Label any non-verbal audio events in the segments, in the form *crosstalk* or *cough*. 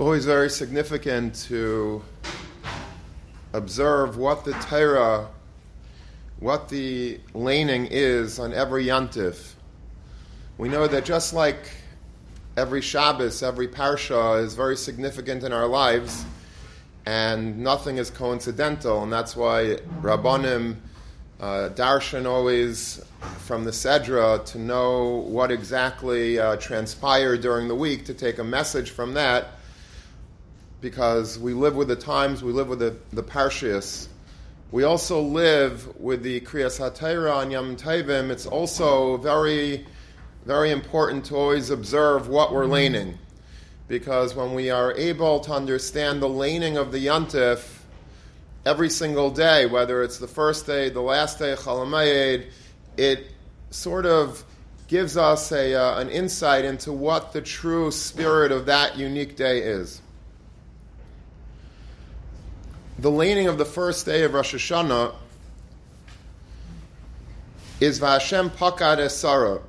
always very significant to observe what the Torah, what the laning is on every yantif. We know that just like every Shabbos, every Parsha is very significant in our lives, and nothing is coincidental, and that's why Rabbanim uh, darshan always from the Sedra to know what exactly uh, transpired during the week to take a message from that because we live with the times, we live with the, the Parshias. We also live with the Kriyas HaTorah and Yom Tovim. It's also very, very important to always observe what we're laning. Because when we are able to understand the laning of the Yantif every single day, whether it's the first day, the last day, Chol Hamoed, it sort of gives us a, uh, an insight into what the true spirit of that unique day is. The laning of the first day of Rosh Hashanah is Vashem Pakad Esara.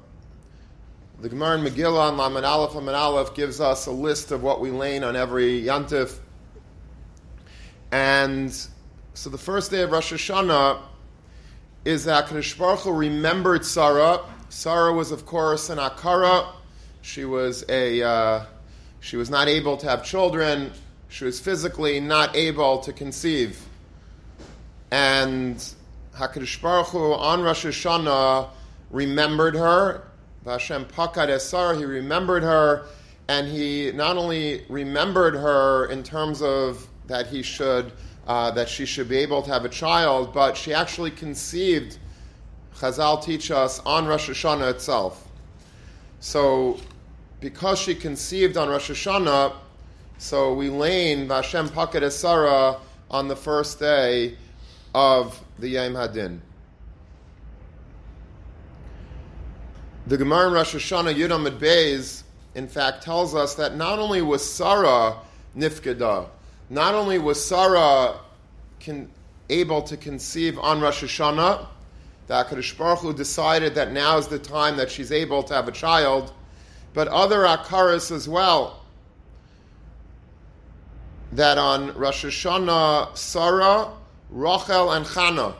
The Gemara in Megillah and Laman Aleph and Aleph gives us a list of what we lane on every Yantif. And so the first day of Rosh Hashanah is that Kadosh Baruch Hu remembered Sarah. Sarah was, of course, an Akara. She was a uh, she was not able to have children. She was physically not able to conceive. And HaKadosh Baruch Hu on Rosh Hashanah remembered her. Vashem Pakad Esar, he remembered her, and he not only remembered her in terms of that he should, uh, that she should be able to have a child, but she actually conceived, Chazal teach us, on Rosh Hashanah itself. So, because she conceived on Rosh Hashanah, so we lane Vashem Paket Esara on the first day of the Yom Hadin. The Gemara in Rosh Hashanah Yudam Beis, in fact, tells us that not only was Sarah nifkeda, not only was Sarah able to conceive on Rosh Hashanah, that Hakadosh Baruch Hu decided that now is the time that she's able to have a child, but other akaras as well that on Rosh Hashanah, Sarah, Rachel, and Chana,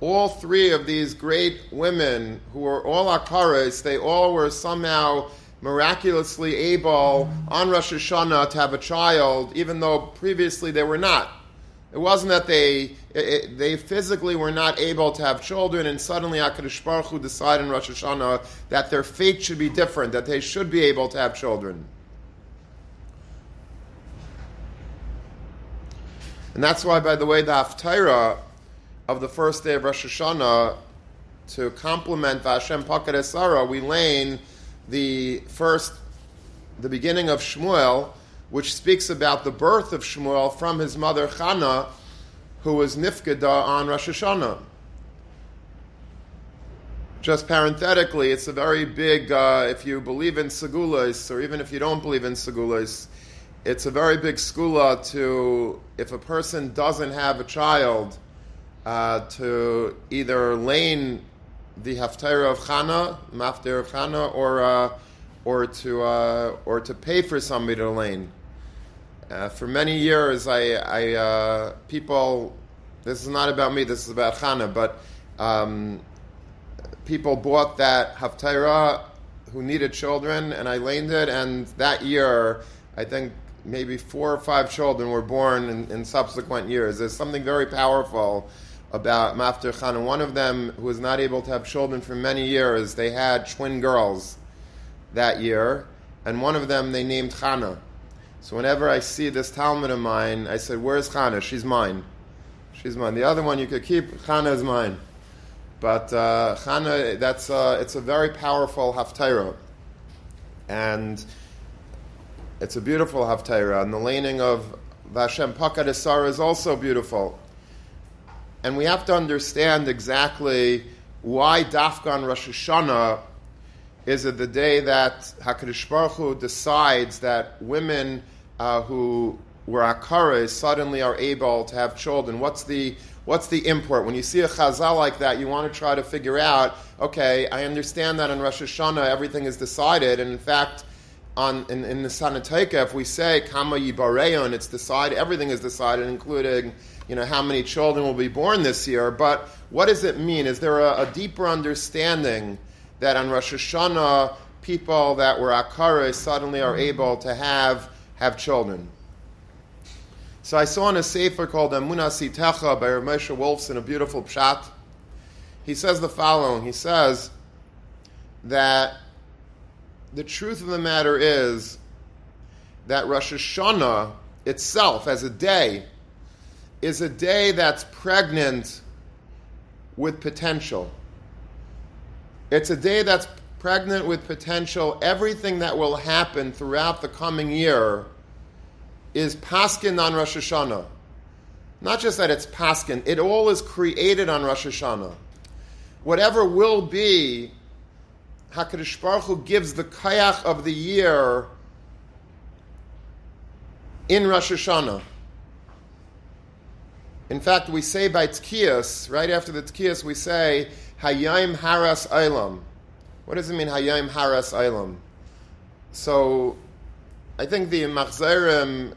all three of these great women who were all Akaras, they all were somehow miraculously able on Rosh Hashanah to have a child, even though previously they were not. It wasn't that they it, they physically were not able to have children, and suddenly Hakadosh Baruch Hu decided in Rosh Hashanah that their fate should be different, that they should be able to have children. And that's why, by the way, the Haftarah of the first day of Rosh Hashanah, to complement Vashem Pakad Esara, we lane the first, the beginning of Shmuel, which speaks about the birth of Shmuel from his mother Chana, who was Nifkada on Rosh Hashanah. Just parenthetically, it's a very big, uh, if you believe in Segulas, or even if you don't believe in Segulas, it's a very big segula to, if a person doesn't have a child, uh, to either lane the haftarah of Chana, maftir of Chana, or, uh, or, to, uh, or to pay for somebody to lane. Uh, for many years, I, I uh, people, this is not about me, this is about Chana, but um, people bought that haftarah who needed children, and I laned it, and that year, I think maybe four or five children were born in, in subsequent years. There's something very powerful about Maftir Chana. And one of them, who was not able to have children for many years, they had twin girls that year, and one of them they named Chana. So whenever I see this Talmud of mine, I said, Where's Chana? She's mine. She's mine. The other one you could keep, Chana is mine. But uh, that's, uh, it's a very powerful haftarah. And it's a beautiful Haftarah, and the laning of Vashem Pakad is also beautiful. And we have to understand exactly why Dafkan Rosh Hashanah is it the day that Hakadosh Baruch Hu decides that women uh, who were akaras suddenly are able to have children. What's the what's the import? When you see a chazal like that, you want to try to figure out. Okay, I understand that in Rosh Hashanah everything is decided, and in fact, on in, in the Sanateka, if we say Kama Yibareo and it's decided, everything is decided, including you know how many children will be born this year. But what does it mean? Is there a, a deeper understanding that on Rosh Hashanah people that were Akara suddenly are able to have have children? So I saw in a sefer called Emunas Itecha by Rav Moshe Wolfson a beautiful pshat. He says the following. He says that the truth of the matter is that Rosh Hashanah itself, as a day, is a day that's pregnant with potential. It's a day that's pregnant with potential. Everything that will happen throughout the coming year is Paskin on Rosh Hashanah. Not just that it's Paskin, it all is created on Rosh Hashanah. Whatever will be HaKadosh Baruch Hu gives the kayach of the year in Rosh Hashanah. In fact, we say by Tkiyas, right after the Tkiyas, we say, Hayayim Haras Eilam. What does it mean, Hayayim Haras Eilam? So, I think the Machzerim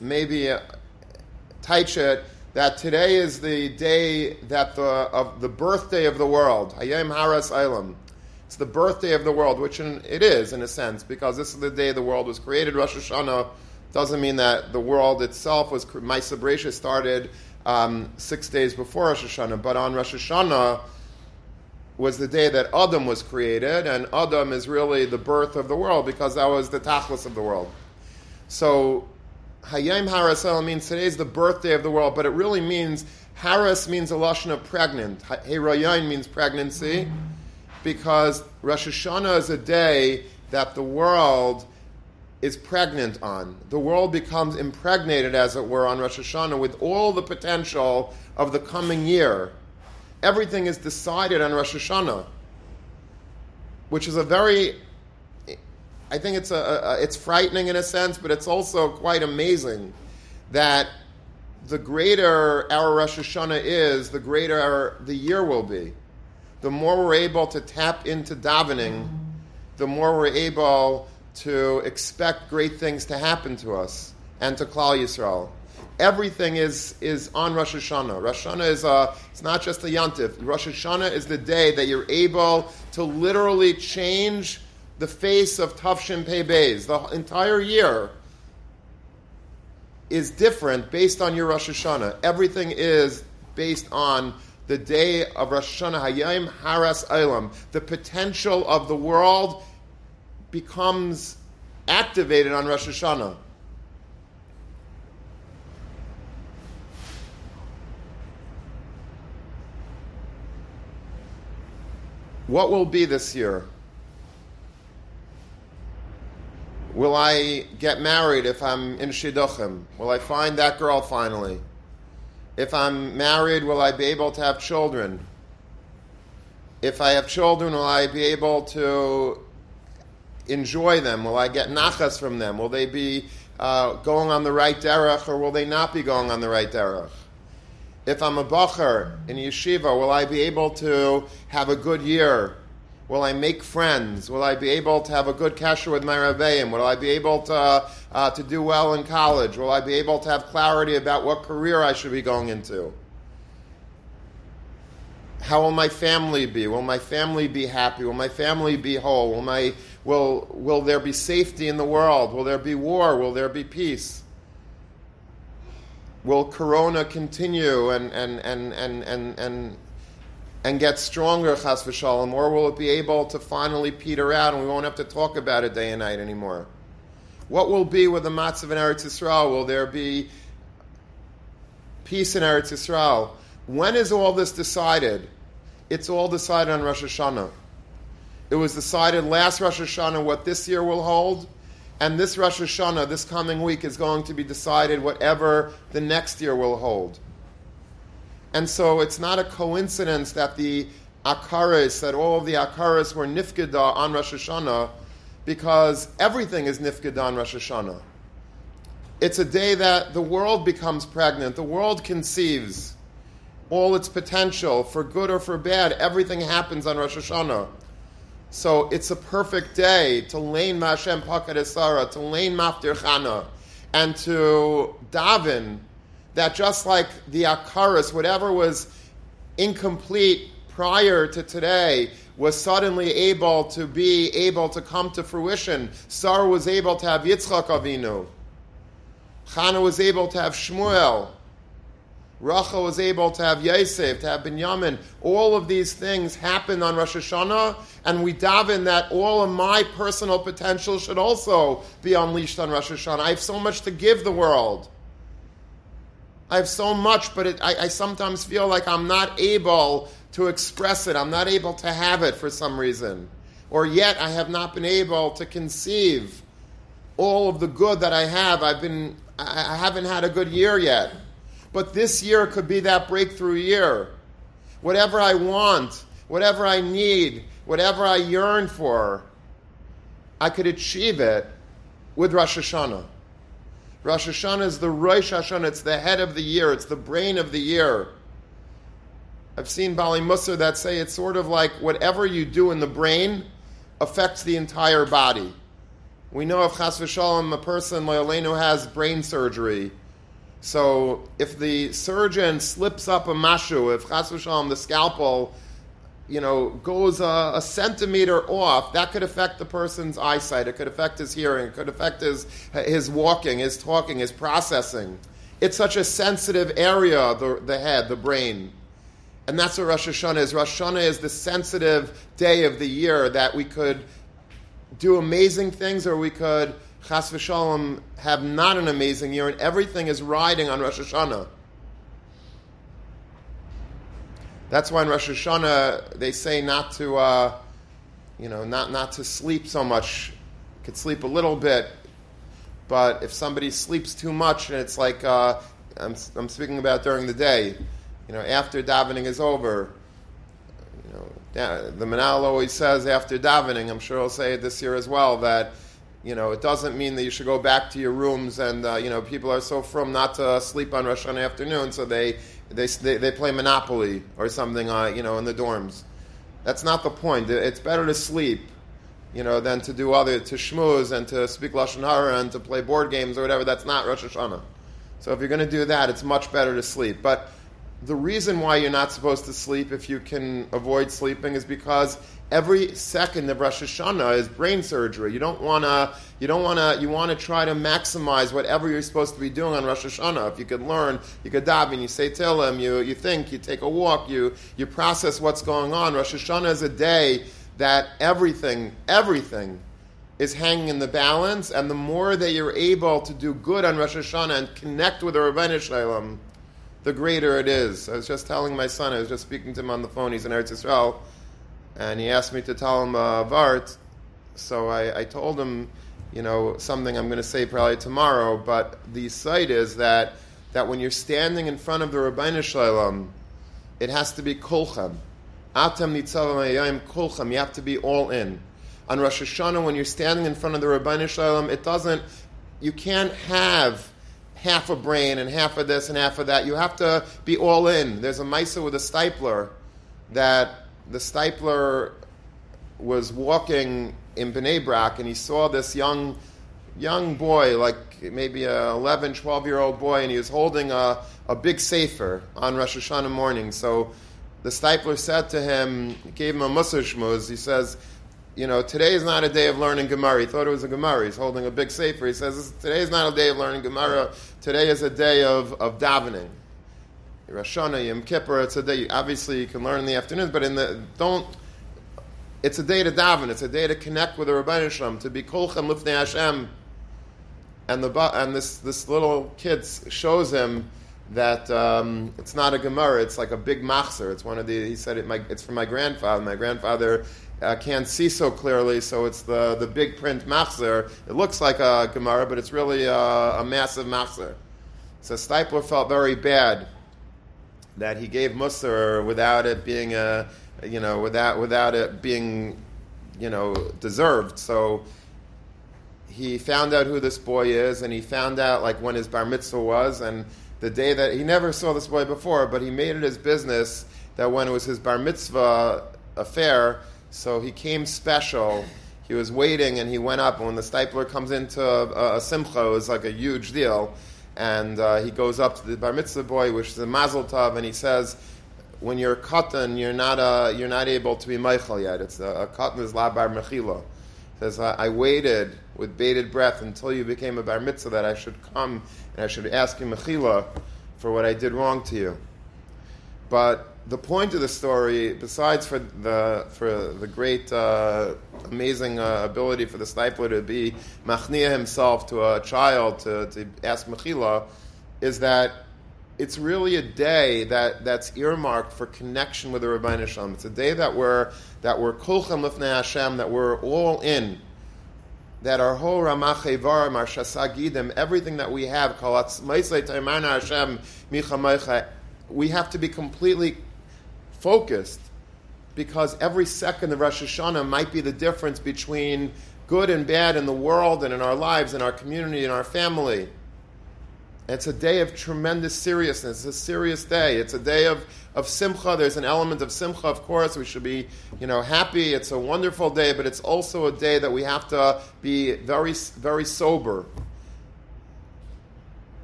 maybe uh, teach it that today is the day that the of the birthday of the world. Hayayim Haras Eilam. It's the birthday of the world, which it is in a sense, because this is the day the world was created. Rosh Hashanah doesn't mean that the world itself was. Ma'aseh Bereishis started um, six days before Rosh Hashanah, but on Rosh Hashanah was the day that Adam was created, and Adam is really the birth of the world because that was the tachlis of the world. So Hayim Harasel means today is the birthday of the world, but it really means Haras means a lashon pregnant. Herayin means pregnancy because Rosh Hashanah is a day that the world is pregnant on. The world becomes impregnated, as it were, on Rosh Hashanah with all the potential of the coming year. Everything is decided on Rosh Hashanah, which is a very, I think it's a, a it's frightening in a sense, but it's also quite amazing that the greater our Rosh Hashanah is, the greater our, the year will be the more we're able to tap into davening, the more we're able to expect great things to happen to us and to Klal Yisrael. Everything is, is on Rosh Hashanah. Rosh Hashanah is a, it's not just a yantif. Rosh Hashanah is the day that you're able to literally change the face of Tav Shin Pei Beis. The entire year is different based on your Rosh Hashanah. Everything is based on the day of Rosh Hashanah, Hayim Haras Eilam, the potential of the world becomes activated on Rosh Hashanah. What will be this year? Will I get married if I'm in Shidduchim? Will I find that girl finally? If I'm married, will I be able to have children? If I have children, will I be able to enjoy them? Will I get nachas from them? Will they be uh, going on the right derech or will they not be going on the right derech? If I'm a bacher in yeshiva, will I be able to have a good year Will I make friends? Will I be able to have a good kasher with my rebbeim? Will I be able to, uh, to do well in college? Will I be able to have clarity about what career I should be going into? How will my family be? Will my family be happy? Will my family be whole? Will, my, will, will there be safety in the world? Will there be war? Will there be peace? Will Corona continue and, and, and, and, and, and and get stronger, chas v'shalom, or will it be able to finally peter out and we won't have to talk about it day and night anymore? What will be with the matzav in Eretz Yisrael? Will there be peace in Eretz Yisrael? When is all this decided? It's all decided on Rosh Hashanah. It was decided last Rosh Hashanah what this year will hold, and this Rosh Hashanah, this coming week, is going to be decided whatever the next year will hold. And so it's not a coincidence that the Akaras, that all of the Akaras were Nifkida on Rosh Hashanah, because everything is Nifkida on Rosh Hashanah. It's a day that the world becomes pregnant, the world conceives all its potential, for good or for bad. Everything happens on Rosh Hashanah. So it's a perfect day to lane Mashem Pakadesara, to lane Maftir Chana, and to daven that just like the Akaris, whatever was incomplete prior to today, was suddenly able to be able to come to fruition. Sarah was able to have Yitzchak Avinu. Chana was able to have Shmuel. Rachel was able to have Yosef, to have Binyamin. All of these things happened on Rosh Hashanah, and we daven that all of my personal potential should also be unleashed on Rosh Hashanah. I have so much to give the world. I have so much, but it, I, I sometimes feel like I'm not able to express it. I'm not able to have it for some reason. Or yet I have not been able to conceive all of the good that I have. I've been, I haven't had a good year yet. But this year could be that breakthrough year. Whatever I want, whatever I need, whatever I yearn for, I could achieve it with Rosh Hashanah. Rosh Hashanah is the Rosh Hashanah, it's the head of the year, it's the brain of the year. I've seen Bali Musar that say it's sort of like whatever you do in the brain affects the entire body. We know if Chas v'shalom, a person, Loyalenu, has brain surgery, so if the surgeon slips up a mashu, if chas v'shalom, the scalpel, you know, goes a, a, centimeter off, that could affect the person's eyesight. It could affect his hearing. It could affect his his walking, his talking, his processing. It's such a sensitive area, the, the head, the brain. And that's what Rosh Hashanah is. Rosh Hashanah is the sensitive day of the year that we could do amazing things or we could chas v'shalom, have not an amazing year, and everything is riding on Rosh Hashanah. That's why in Rosh Hashanah they say not to, uh, you know, not, not to sleep so much. You Could sleep a little bit, but if somebody sleeps too much, and it's like uh, I'm, I'm speaking about during the day, you know, after davening is over, you know, the Menahel always says after davening, I'm sure he'll say it this year as well, that you know, it doesn't mean that you should go back to your rooms and, uh, you know, people are so from not to sleep on Rosh Hashanah afternoon, so they, they, they, they play Monopoly or something, uh, you know, in the dorms. That's not the point. It's better to sleep, you know, than to do other, to schmooze and to speak Lashon Hara and to play board games or whatever. That's not Rosh Hashanah. So if you're going to do that, it's much better to sleep. But the reason why you're not supposed to sleep if you can avoid sleeping is because every second of Rosh Hashanah is brain surgery. You don't want to. You don't want to. You want to try to maximize whatever you're supposed to be doing on Rosh Hashanah. If you could learn, you could daven, you say Tehillim, you you think, you take a walk, you you process what's going on. Rosh Hashanah is a day that everything, everything. Is hanging in the balance, and the more that you're able to do good on Rosh Hashanah and connect with the Ribbono Shel Olam, the greater it is. I was just telling my son, I was just speaking to him on the phone, he's in Eretz Yisrael, and he asked me to tell him uh, Vart. So I, I told him, you know, something I'm going to say probably tomorrow, but the site is that, that when you're standing in front of the Ribbono Shel Olam, it has to be kulchem. Atem nitzavam kulchem. You have to be all in. On Rosh Hashanah, when you're standing in front of the Ribbono Shel Olam, it doesn't, you can't have half a brain and half of this and half of that. You have to be all in. There's a Misa with a Steipler that the Steipler was walking in Bnei Brak and he saw this young young boy, like maybe a 11, 12 year old boy, and he was holding a, a big sefer on Rosh Hashanah morning. So the Steipler said to him, gave him a Musar shmuz. He says, you know, today is not a day of learning Gemara. He thought it was a Gemara. He's holding a big sefer. He says, today is not a day of learning Gemara. Today is a day of, of davening. Rosh Hashanah, Yom Kippur, it's a day, obviously you can learn in the afternoon, but in the, don't, it's a day to daven. It's a day to connect with the Ribbono Shel Olam, to be kolchem lifnei Hashem. And, the, and this, this little kid shows him that um, it's not a Gemara, it's like a big machzer. It's one of the, he said it, my, it's from my grandfather. My grandfather uh, can't see so clearly, so it's the, the big print machzer. It looks like a Gemara, but it's really a, a massive machzer. So Steipler felt very bad that he gave Musar without it being a, you know, without, without it being, you know, deserved. So he found out who this boy is, and he found out like when his bar mitzvah was, and the day that he never saw this boy before, but he made it his business that when it was his bar mitzvah affair, So he came special. He was waiting and he went up. And when the steipler comes into a, a simcha, it was like a huge deal. And uh, he goes up to the bar mitzvah boy, which is a mazel tov, and he says, when you're a katan, you're not, uh, you're not able to be meichel yet. It's a, a katan is la bar mechila. Says I, I, waited with bated breath until you became a bar mitzvah that I should come and I should ask you mechila for what I did wrong to you. But the point of the story, besides for the for the great, uh, amazing uh, ability for the steipler to be machnia himself to a child to, to ask mechila, is that it's really a day that, that's earmarked for connection with the Ribbono Shel Olam. It's a day that we're that we're kulchem lifnei Hashem, that we're all in, that our whole Ramach Evarim, our Shasagidim, everything that we have, Hashem, we have to be completely focused because every second of Rosh Hashanah might be the difference between good and bad in the world and in our lives, in our community, in our family. It's a day of tremendous seriousness. It's a serious day. It's a day of, of simcha. There's an element of simcha, of course. We should be, you know, happy. It's a wonderful day, but it's also a day that we have to be very, very sober.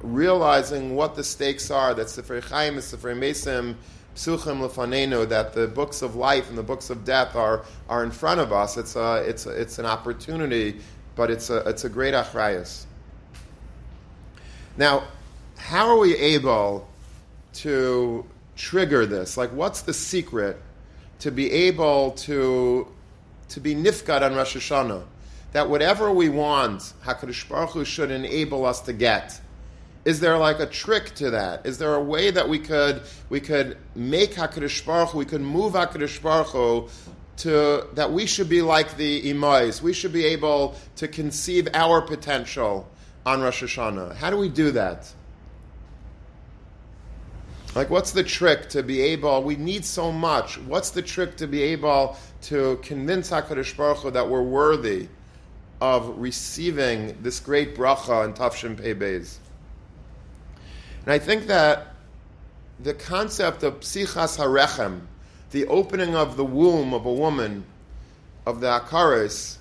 Realizing what the stakes are, that Sefer Chaim and Sefer Mesim, Psuchim Lefanenu, that the books of life and the books of death are, are in front of us. It's, a, it's, a, it's an opportunity, but it's a, it's a great achrayas. Now, how are we able to trigger this? Like, what's the secret to be able to, to be nifgad on Rosh Hashanah? That whatever we want, HaKadosh Baruch Hu should enable us to get. Is there like a trick to that? Is there a way that we could we could make Hakadosh Baruch Hu, we could move Hakadosh Baruch Hu to that we should be like the imais. We should be able to conceive our potential on Rosh Hashanah. How do we do that? Like, what's the trick to be able? We need so much. What's the trick to be able to convince Hakadosh Baruch Hu that we're worthy of receiving this great bracha in Tav Shin Pei Beis? And I think that the concept of psichas harechem, the opening of the womb of a woman, of the akaris,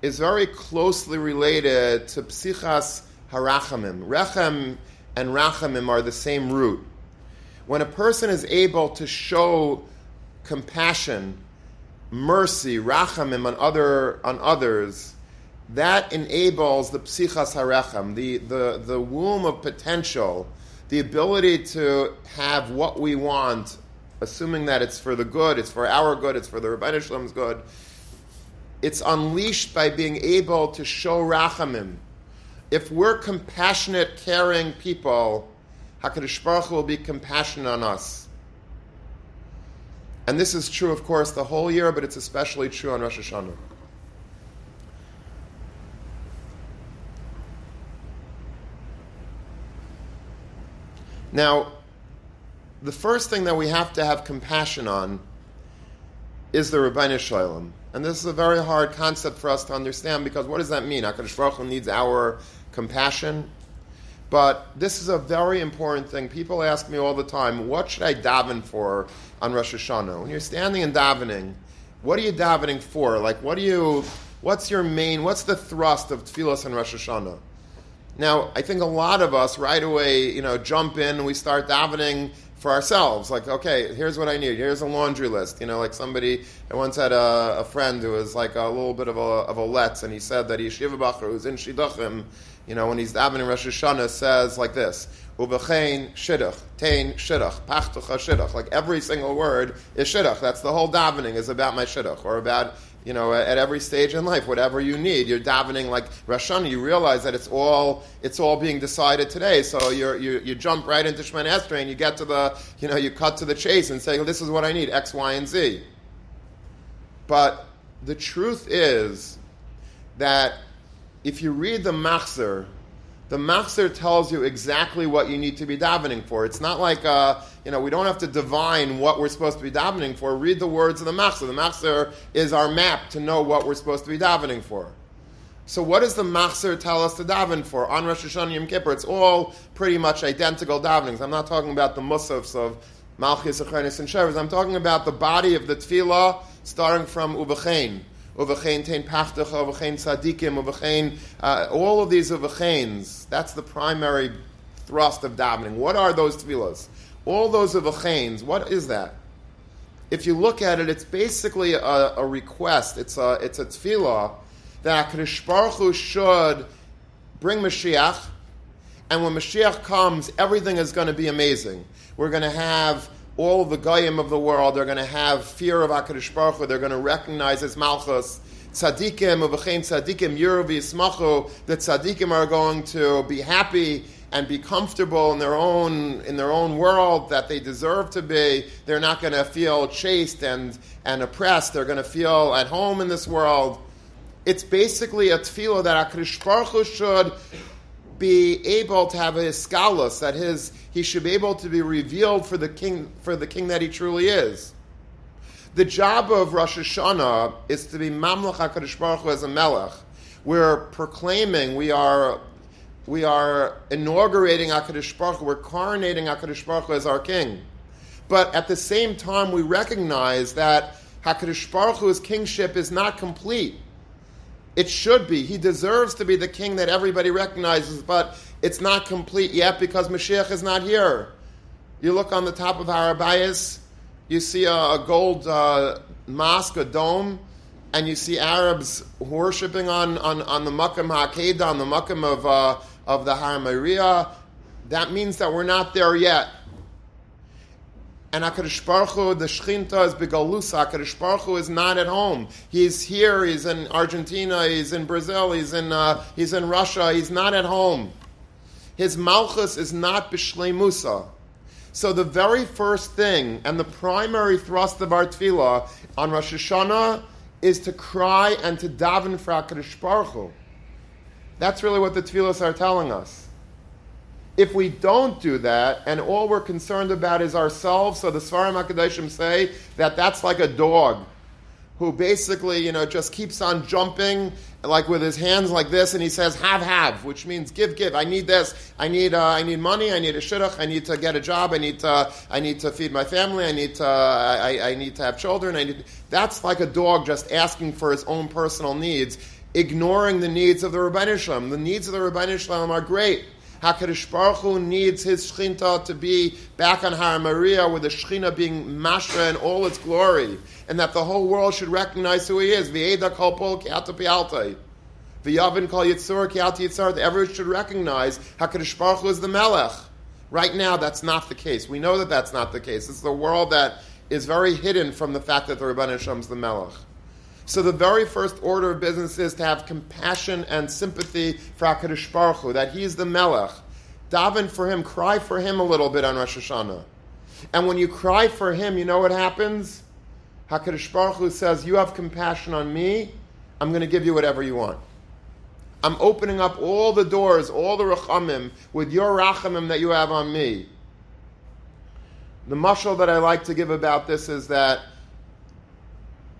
is very closely related to psichas harachamim. Rechem and rachamim are the same root. When a person is able to show compassion, mercy, rachamim on other on others, that enables the psichas haracham, the, the, the womb of potential, the ability to have what we want, assuming that it's for the good, it's for our good, it's for the Ribbono Shel Olam's good. It's unleashed by being able to show rachamim, if we're compassionate, caring people, HaKadosh Baruch Hu will be compassionate on us. And this is true, of course, the whole year, but it's especially true on Rosh Hashanah. Now, the first thing that we have to have compassion on is the Ribbono Shel Olam. And this is a very hard concept for us to understand because what does that mean? HaKadosh Baruch Hu needs our compassion. But this is a very important thing. People ask me all the time, what should I daven for on Rosh Hashanah? When you're standing and davening, what are you davening for? Like, what do you, what's your main, what's the thrust of tefillas on Rosh Hashanah? Now, I think a lot of us right away, you know, jump in and we start davening for ourselves. Like, okay, here's what I need. Here's a laundry list. You know, like somebody, I once had a, a friend who was like a little bit of a, of a letz, and he said that Yeshiva Bacher, who's in Shidduchim, you know, when he's davening Rosh Hashanah, says like this, Ubechein shidduch, tein shidduch, pachtucha shidduch. Like every single word is shidduch. That's the whole davening is about my shidduch, or about, you know, at every stage in life, whatever you need. You're davening like Rosh Hashanah, you realize that it's all, it's all being decided today. So you you, you jump right into Shemoneh Esrei and you get to the, you know, you cut to the chase and say, well, this is what I need, X, Y, and Z. But the truth is that if you read the Machzor, the Machzor tells you exactly what you need to be davening for. It's not like, uh, you know, we don't have to divine what we're supposed to be davening for. Read the words of the Machzor. The Machzor is our map to know what we're supposed to be davening for. So what does the Machzor tell us to daven for? On Rosh Hashanah Yom Kippur, it's all pretty much identical davenings. I'm not talking about the musafs of Malchus, Achernis, and Shevers. I'm talking about the body of the tefillah starting from Uvachain. Uvachain Tein Pachtach, Uvachain Sadikim, Uvachain, uh, all of these Uvachains, that's the primary thrust of davening. What are those tefillahs? All those of Uvachains, what is that? If you look at it, it's basically a, a request. It's a, it's a tefillah that HaKadosh Baruch Hu should bring Mashiach, and when Mashiach comes, everything is going to be amazing. We're going to have all the goyim of the world. They're going to have fear of Hakadosh Baruch Hu. They're going to recognize His Malchus. Tzadikim, uvechein tzadikim, yiravi ismachu. The tzadikim are going to be happy and be comfortable in their own in their own world that they deserve to be. They're not going to feel chased and and oppressed. They're going to feel at home in this world. It's basically a tefillah that Hakadosh Baruch Hu should be able to have a scholus, that his he should be able to be revealed for the king for the king that he truly is. The job of Rosh Hashanah is to be Mamlech HaKadosh Baruch Hu as a melech. We're proclaiming, we are we are inaugurating HaKadosh Baruch Hu, we're coronating HaKadosh Baruch Hu as our king. But at the same time, we recognize that HaKadosh Baruch Hu's kingship is not complete it should be. He deserves to be the king that everybody recognizes, but it's not complete yet because Mashiach is not here. You look on the top of Har HaBayis, you see a, a gold uh, mosque, a dome, and you see Arabs worshiping on, on, on the Makam HaKedah, on the Makam of, uh, of the haimaria. That means that we're not there yet. And HaKadosh Baruch Hu, the Shechinta is Begalusa. HaKadosh Baruch Hu is not at home. He's here, he's in Argentina, he's in Brazil, he's in, uh, he's in Russia, he's not at home. His Malchus is not Bishlei Musa. So the very first thing and the primary thrust of our tefillah on Rosh Hashanah is to cry and to daven for HaKadosh Baruch Hu. That's really what the tefillahs are telling us. If we don't do that, and all we're concerned about is ourselves, so the Sefarim HaKadoshim say that that's like a dog who basically, you know, just keeps on jumping, like with his hands like this, and he says, have, have, which means give, give. I need this. I need, uh, I need money. I need a shidduch. I need to get a job. I need to, I need to feed my family. I need to, I, I need to have children. I need, that's like a dog just asking for his own personal needs, ignoring the needs of the Ribbono Shel Olam. The needs of the Ribbono Shel Olam are great. HaKadosh Baruch Hu needs his Shechinta to be back on Har Moriah with the Shechina being Mashra in all its glory, and that the whole world should recognize who he is. V'eda kol pol. V'yavin kol yitzur ki'ata yitzur. Everyone should recognize HaKadosh Baruch Hu is the Melech. Right now, that's not the case. We know that that's not the case. It's the world that is very hidden from the fact that the Rebbeinu Shem is the Melech. So the very first order of business is to have compassion and sympathy for HaKadosh Baruch Hu, that he is the Melech. Daven for Him, cry for Him a little bit on Rosh Hashanah. And when you cry for Him, you know what happens? HaKadosh Baruch Hu says, you have compassion on me, I'm going to give you whatever you want. I'm opening up all the doors, all the rachamim, with your rachamim that you have on me. The mushal that I like to give about this is that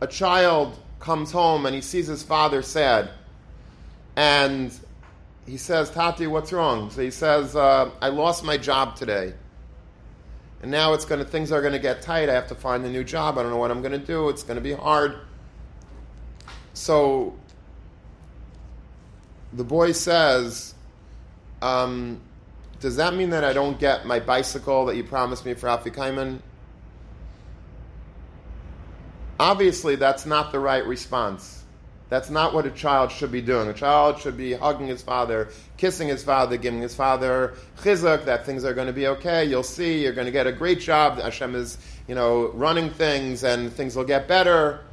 a child comes home and he sees his father sad. And he says, Tati, what's wrong? So he says, uh, I lost my job today. And now it's going to, things are going to get tight. I have to find a new job. I don't know what I'm going to do. It's going to be hard. So the boy says, um, Does that mean that I don't get my bicycle that you promised me for Afikoman? Obviously, that's not the right response. That's not what a child should be doing. A child should be hugging his father, kissing his father, giving his father chizuk that things are going to be okay. You'll see, you're going to get a great job. Hashem is, you know, running things and things will get better.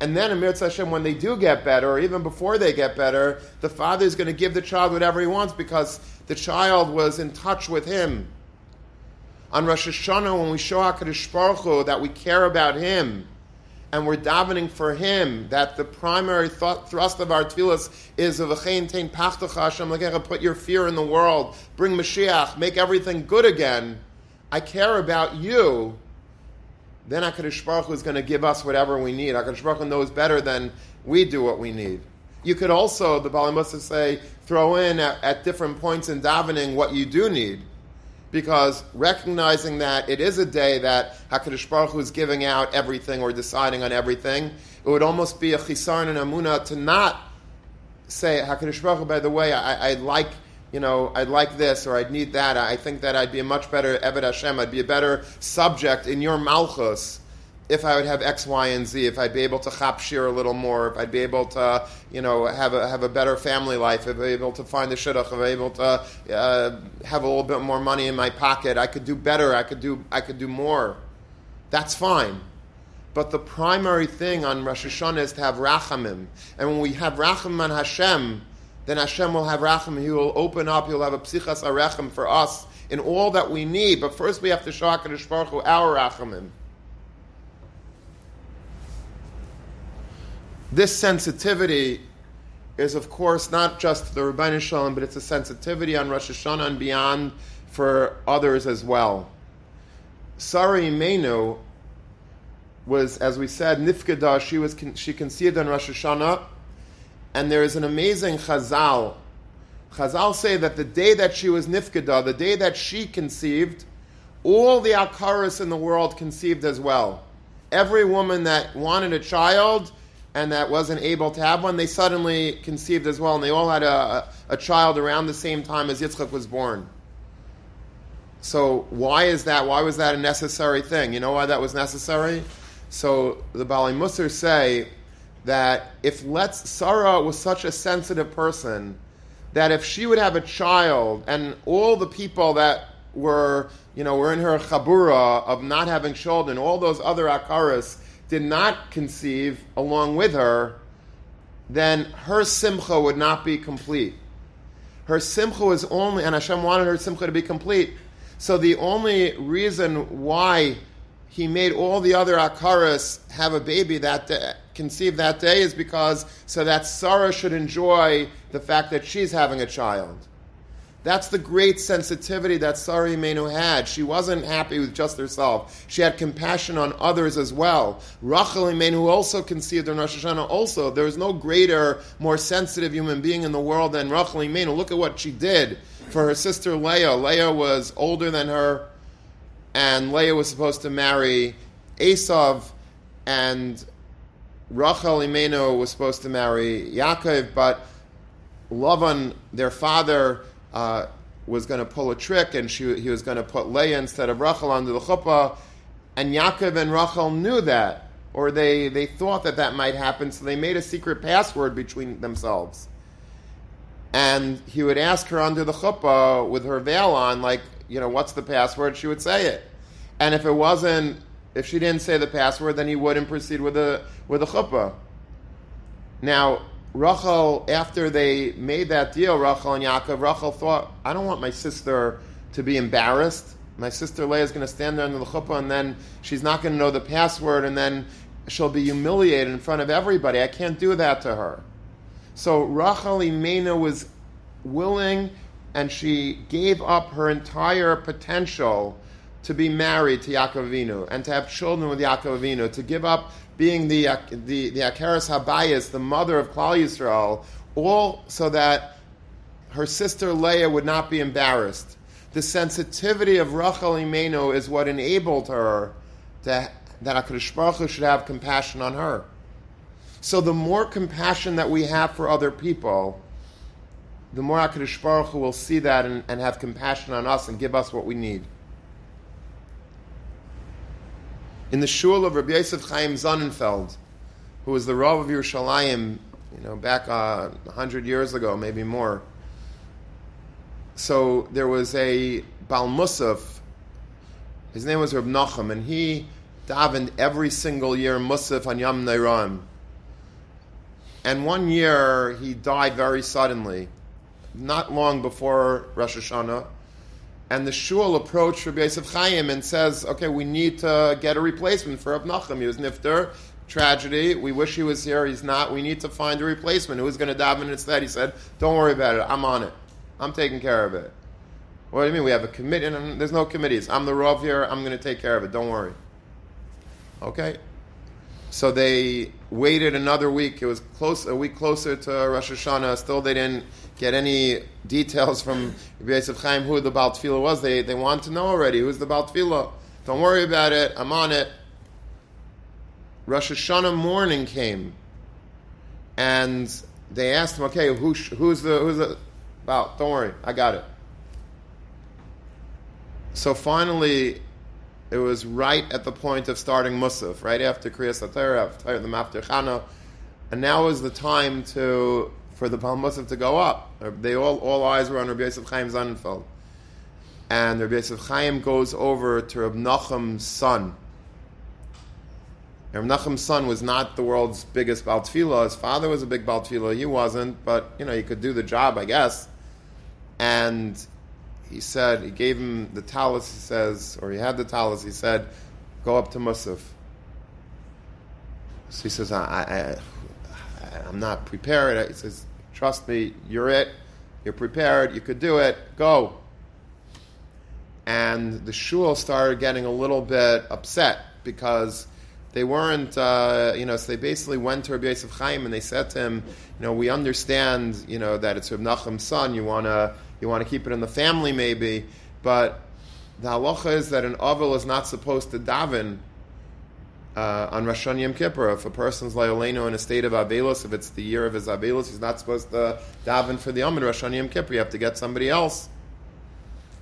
And then, in Amir Hashem, when they do get better, or even before they get better, the father is going to give the child whatever he wants because the child was in touch with him. On Rosh Hashanah, when we show HaKadosh Baruch Hu that we care about him, and we're davening for him that the primary th- thrust of our tefillas is of tein pachtach put your fear in the world, bring Mashiach, make everything good again. I care about you. Then Hakadosh Baruch Hu is going to give us whatever we need. Hakadosh Baruch Hu knows better than we do what we need. You could also, the Bali Musa say, throw in at, at different points in davening what you do need. Because recognizing that it is a day that Hakadosh Baruch Hu is giving out everything or deciding on everything, it would almost be a chisaron and amuna to not say Hakadosh Baruch Hu. By the way, I, I like you know, I'd like this or I'd need that. I think that I'd be a much better Eved Hashem. I'd be a better subject in your Malchus if I would have X, Y, and Z. If I'd be able to chapshir a little more. If I'd be able to, you know, have a have a better family life. If I'd be able to find the shidduch. If be able to uh, have a little bit more money in my pocket. I could do better. I could do I could do more. That's fine. But the primary thing on Rosh Hashanah is to have rachamim. And when we have rachamim on Hashem, then Hashem will have rachamim. He will open up. He'll have a psichas arechem for us in all that we need. But first, we have to show Hakadosh Baruch Hu our rachamim. This sensitivity is, of course, not just the Ribbono Shel Olam, but it's a sensitivity on Rosh Hashanah and beyond for others as well. Sarah Imenu was, as we said, Nifkada. She was she conceived on Rosh Hashanah and there is an amazing chazal. Chazal say that the day that she was nifkada, the day that she conceived, all the akaras in the world conceived as well. Every woman that wanted a child and that wasn't able to have one, they suddenly conceived as well, and they all had a, a, child around the same time as Yitzchak was born. So why is that? Why was that a necessary thing? You know why that was necessary? So the Bali Musar say that if let's Sarah was such a sensitive person that if she would have a child and all the people that were you know were in her chabura of not having children, all those other akaras did not conceive along with her, then her simcha would not be complete. Her simcha was only, and Hashem wanted her simcha to be complete. So the only reason why he made all the other akaras have a baby that day, that day is because so that Sarah should enjoy the fact that she's having a child. That's the great sensitivity that Sarah Imenu had. She wasn't happy with just herself. She had compassion on others as well. Rachel Imenu also conceived in Rosh Hashanah. Also, there is no greater, more sensitive human being in the world than Rachel Imenu. Look at what she did for her sister Leah. Leah was older than her and Leah was supposed to marry Esav, and Rachel Imenu was supposed to marry Yaakov, but Lavan, their father, uh, was going to pull a trick, and she, he was going to put Leah instead of Rachel under the chuppah, and Yaakov and Rachel knew that, or they, they thought that that might happen, so they made a secret password between themselves. And he would ask her under the chuppah with her veil on, like, you know, what's the password? She would say it. And if it wasn't, if she didn't say the password, then he wouldn't proceed with the with the chuppah. Now, Rachel, after they made that deal, Rachel and Yaakov, Rachel thought, I don't want my sister to be embarrassed. My sister Leah is going to stand there under the chuppah, and then she's not going to know the password, and then she'll be humiliated in front of everybody. I can't do that to her. So Rachel Imenu was willing and she gave up her entire potential to be married to Yaakov Avinu and to have children with Yaakov Avinu, to give up being the the the Akaris Habayis, the mother of Klal Yisrael, all so that her sister Leah would not be embarrassed. The sensitivity of Rachel Imenu is what enabled her to, that Hakadosh Baruch Hu should have compassion on her. So the more compassion that we have for other people, the more HaKadosh Baruch Hu will see that and, and have compassion on us and give us what we need. In the shul of Rabbi Yosef Chaim Sonnenfeld, who was the Rav of Yerushalayim, you know, back uh, 100 years ago, maybe more. So there was a Baal Musaf, his name was Reb Nachum, and he davened every single year Musaf on Yom Neiram. And one year he died very suddenly not long before Rosh Hashanah, and the shul approached Rabbi Yosef Chaim and says, "Okay, we need to get a replacement for Rav Nachum. He was nifter, tragedy. We wish he was here. He's not. We need to find a replacement. Who's going to daven instead?" He said, "Don't worry about it. I'm on it. I'm taking care of it." What do you mean? We have a committee, there's no committees. I'm the Rav here. I'm going to take care of it. Don't worry. Okay. So they waited another week. It was close a week closer to Rosh Hashanah. Still, they didn't get any details from Rabbi Yosef Chaim who the Baal Tefillah was. They they want to know already who's the Baal Tefillah. Don't worry about it. I'm on it. Rosh Hashanah morning came, and they asked him, "Okay, who, who's the who's the Baal? Don't worry, I got it." So finally, it was right at the point of starting Musaf, right after Kriyas after the Maftir Chana, and now is the time to for the Baal Musaf to go up. They all all eyes were on Rabbi Yosef Chaim Sonnenfeld, and Rabbi Yosef Chaim goes over to Rabbi Nachum's son. Rabbi Nachum's son was not the world's biggest Baal Tefillah. His father was a big Baal Tefillah. He wasn't, but you know he could do the job, I guess. And he said, he gave him the talus, he says, or he had the talus, he said, go up to Musaf. So he says, I, I, I'm not prepared. He says, trust me, you're it. You're prepared. You could do it. Go. And the shul started getting a little bit upset because they weren't, uh, you know, so they basically went to Rabbi Yosef Chaim and they said to him, you know, we understand, you know, that it's Rabbi Nachum's son. You want to you want to keep it in the family, maybe. But the halacha is that an avil is not supposed to daven uh, on Rosh Yom Kippur. If a person's layoleno in a state of abelos, if it's the year of his abelos, he's not supposed to daven for the Yom Rosh Yom Kippur. You have to get somebody else.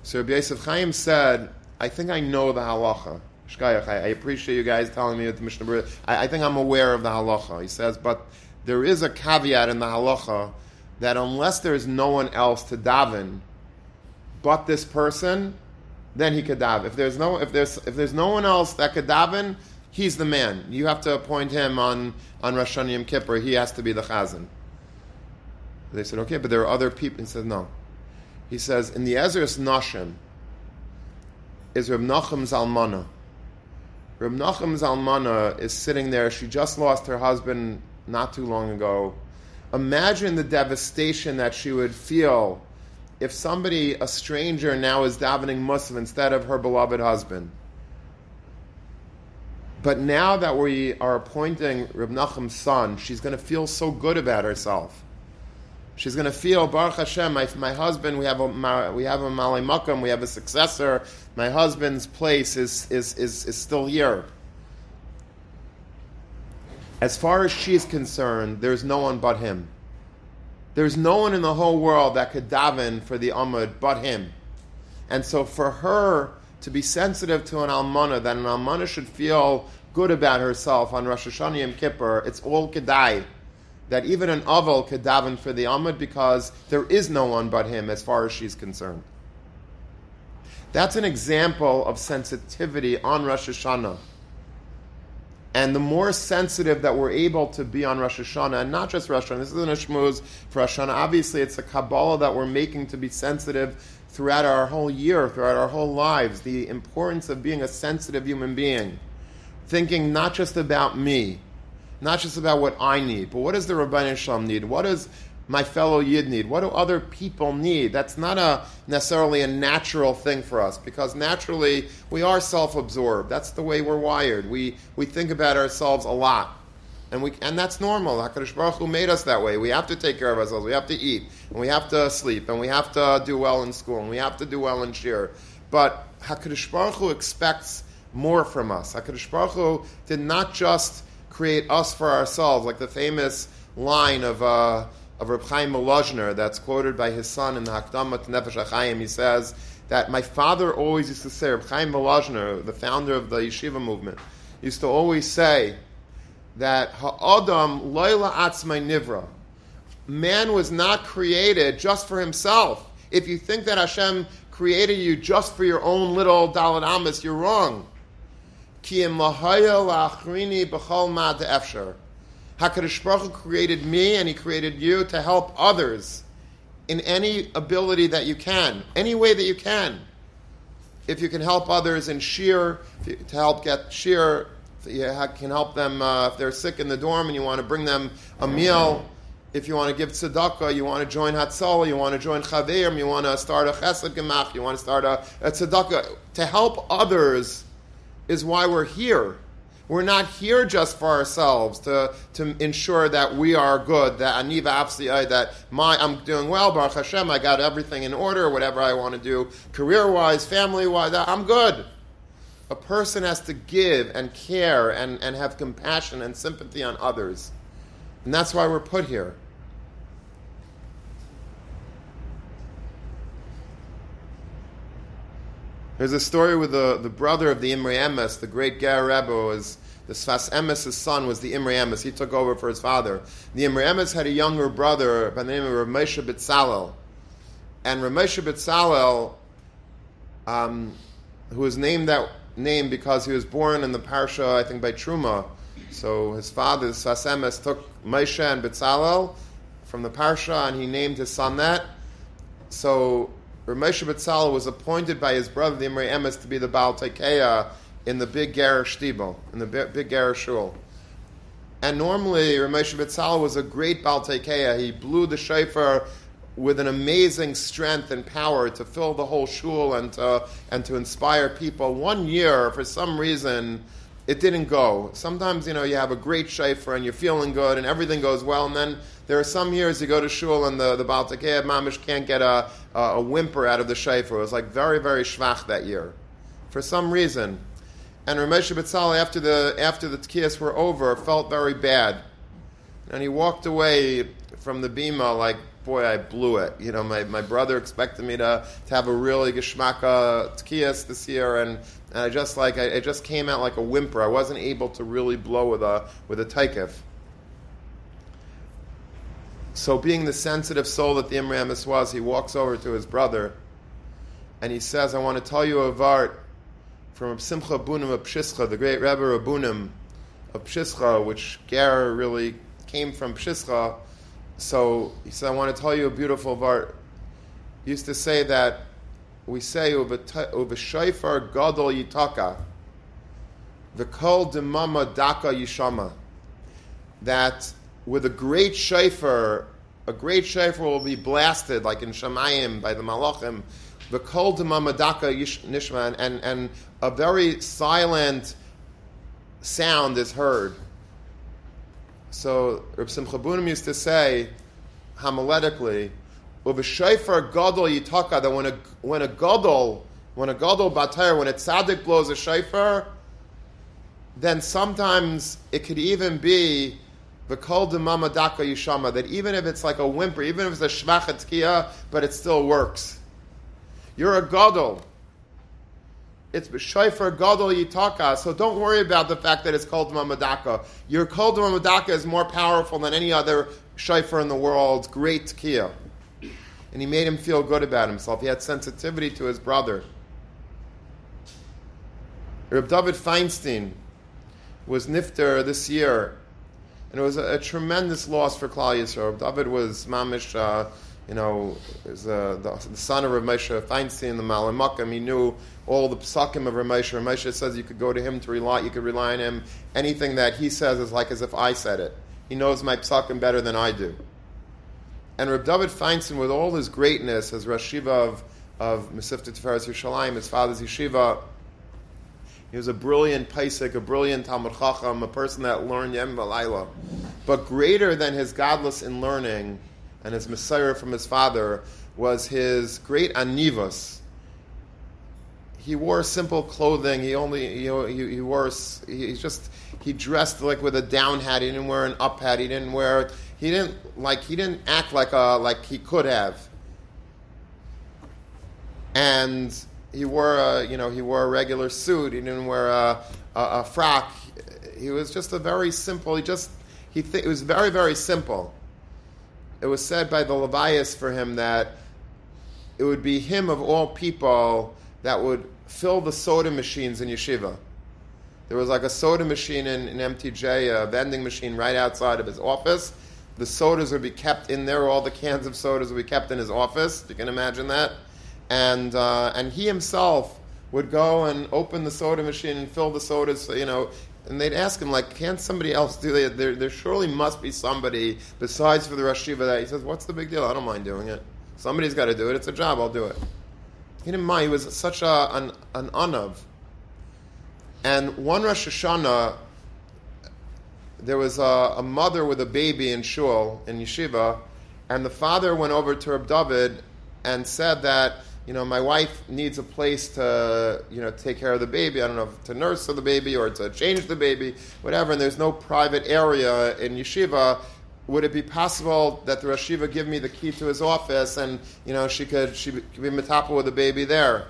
So Rabbi Yosef Chaim said, I think I know the halacha. I appreciate you guys telling me that the Mishnah I, I think I'm aware of the halacha. He says, but there is a caveat in the halacha that unless there's no one else to daven but this person, then he could daven. If there's no if there's if there's no one else that could daven, he's the man. You have to appoint him on on Rosh Hashanah Yom Kippur. He has to be the chazan. They said, okay, but there are other people. He said, no. He says in the Ezras Nashim is Reb Nachum's almana. Reb Nachum's almana is sitting there. She just lost her husband not too long ago imagine the devastation that she would feel if somebody, a stranger, now is davening Musaf instead of her beloved husband. But now that we are appointing Reb Nachum's son, she's going to feel so good about herself. She's going to feel Baruch Hashem. My, my husband, we have a we have a Malay Makam, we have a successor. My husband's place is is is, is still here. As far as she's concerned, there's no one but him. There's no one in the whole world that could daven for the Amud but him. And so for her to be sensitive to an almana, that an almana should feel good about herself on Rosh Hashanah Yom Kippur, it's all kedai. That even an aval could daven for the Amud because there is no one but him as far as she's concerned. That's an example of sensitivity on Rosh Hashanah. And the more sensitive that we're able to be on Rosh Hashanah, and not just Rosh Hashanah, this isn't a shmooze for Rosh Hashanah. Obviously, it's a Kabbalah that we're making to be sensitive throughout our whole year, throughout our whole lives. The importance of being a sensitive human being, thinking not just about me, not just about what I need, but what does the Ribbono Shel Olam need? What does my fellow Yid need? What do other people need? That's not a necessarily a natural thing for us because naturally we are self-absorbed. That's the way we're wired. We we think about ourselves a lot. And we and that's normal. HaKadosh Baruch Hu made us that way. We have to take care of ourselves. We have to eat, and we have to sleep, and we have to do well in school, and we have to do well in shir. But HaKadosh Baruch Hu expects more from us. HaKadosh Baruch Hu did not just create us for ourselves, like the famous line of uh, of Reb Chaim Volozhiner that's quoted by his son in the Hakdama to Nefesh HaChaim. He says that my father always used to say, Reb Chaim Volozhiner, the founder of the yeshiva movement, used to always say that Ha'adam loyla atzmai nivra. Man was not created just for himself. If you think that Hashem created you just for your own little Dalit Amis, you're wrong. Ki lahaya la'achrini b'chol ma'at efshar. HaKadosh Baruch Hu created me and He created you to help others in any ability that you can, any way that you can. If you can help others in shir, to help get shir, you can help them uh, if they're sick in the dorm and you want to bring them a meal. If you want to give tzedakah, you want to join Hatzalah, you want to join Chaverim, you want to start a chesed gemach, you want to start a, a tzedakah. To help others is why we're here. We're not here just for ourselves to, to ensure that we are good, that afsiyai, uh, that my I'm doing well, Baruch Hashem, I got everything in order, whatever I want to do, career wise, family wise, I'm good. A person has to give and care and, and have compassion and sympathy on others. And that's why we're put here. There's a story with the, the brother of the Imre Emes, the great Ger Rebbe, was the Sfas Emes' son was the Imre Emes. He took over for his father. The Imre Emes had a younger brother by the name of Ramesha Bitzalel. And Ramesha Bitzalel, um, who was named that name because he was born in the parsha, I think, by Truma. So his father, Sfas Emes, took Moshe and Bitzalel from the parsha and he named his son that. So Ramesha Betzalel was appointed by his brother, the Imre Emes, to be the Baal in the big Garish Shtibel, in the big, Garish Shul. And normally, Ramesha Betzalel was a great Baal. He blew the shofar with an amazing strength and power to fill the whole shul and to, and to inspire people. One year, for some reason, it didn't go. Sometimes, you know, you have a great shofar and you're feeling good and everything goes well, and then there are some years you go to shul and the, the Baal Tekeya Mamish can't get a, a, a, whimper out of the shofar. It was like very, very schwach that year. For some reason. And Ramesh Betzal, after the, after the tkiyas were over, felt very bad. And he walked away from the bima like, boy, I blew it. You know, my, my brother expected me to, to have a really geschmacka uh, tkiyas this year, and, and I just like, I, just came out like a whimper. I wasn't able to really blow with a, with a taikif. So, being the sensitive soul that the Imre Emes was, he walks over to his brother and he says, I want to tell you a vart from Simcha Bunim of Pshischa, the great Rebbe Rabunim of Pshischa, which Ger really came from Pshischa. So he said, I want to tell you a beautiful vart. He used to say that we say, Uvashayfar Gadol Yitaka, the Kol Demama Daka Yishama, that with a great shofar, a great shofar will be blasted, like in Shemayim by the Malachim, the kol mamadaka nishman, and, and a very silent sound is heard. So Reb Simcha Bunim used to say, homiletically, shofar gadol yitaka, that when a, when a gadol, when a gadol batar, when a tzaddik blows a shofar, then sometimes it could even be the kol mama daka yishama, that even if it's like a whimper, even if it's a shvachat but it still works. You're a gadol. It's b'shayfer gadol yitaka, so don't worry about the fact that it's called mamadaka. Your kol mamadaka is more powerful than any other shayfer in the world. Great tkiya. And he made him feel good about himself. He had sensitivity to his brother. Reb David Feinstein was nifter this year and it was a, a tremendous loss for Klal Yisrael. David was mamish, uh, you know, was, uh, the, the, son of Rav Moshe Feinstein, the Malamakim. He knew all the psakim of Rav Moshe. Moshe says you could go to him to rely, you could rely on him. Anything that he says is like as if I said it. He knows my psakim better than I do. And Reb David Feinstein, with all his greatness as Rosh Shiva of, of Mesivta Tiferes Yerushalayim, his father's yeshiva, he was a brilliant Paisik, a brilliant Talmud Chacham, a person that learned Yem V'Laila. But greater than his gadlus in learning and his Messiah from his father was his great anivas. He wore simple clothing. He only know, he, he wore he just he dressed like with a down hat. He didn't wear an up hat. He didn't wear he didn't like he didn't act like a like he could have. And he wore a you know he wore a regular suit. He didn't wear a, a, a frock. He was just a very simple. He just he th- it was very very simple. It was said by the Levias for him that it would be him of all people that would fill the soda machines in yeshiva. There was like a soda machine in, in MTJ, a vending machine right outside of his office. The sodas would be kept in there. All the cans of sodas would be kept in his office. You can imagine that and uh, and he himself would go and open the soda machine and fill the sodas, you know. And they'd ask him, like, can't somebody else do that? There, there surely must be somebody besides for the Rosh Shiva that he says, what's the big deal? I don't mind doing it. Somebody's got to do it. It's a job. I'll do it. He didn't mind. He was such a, an, an anav. And one Rosh Hashanah, there was a, a, mother with a baby in shul in yeshiva, and the father went over to Reb David and said that you know my wife needs a place to you know take care of the baby. I don't know if to nurse the baby or to change the baby, whatever. And there's no private area in yeshiva. Would it be possible that the Rashiva give me the key to his office and you know she could she could be metapa with the baby there?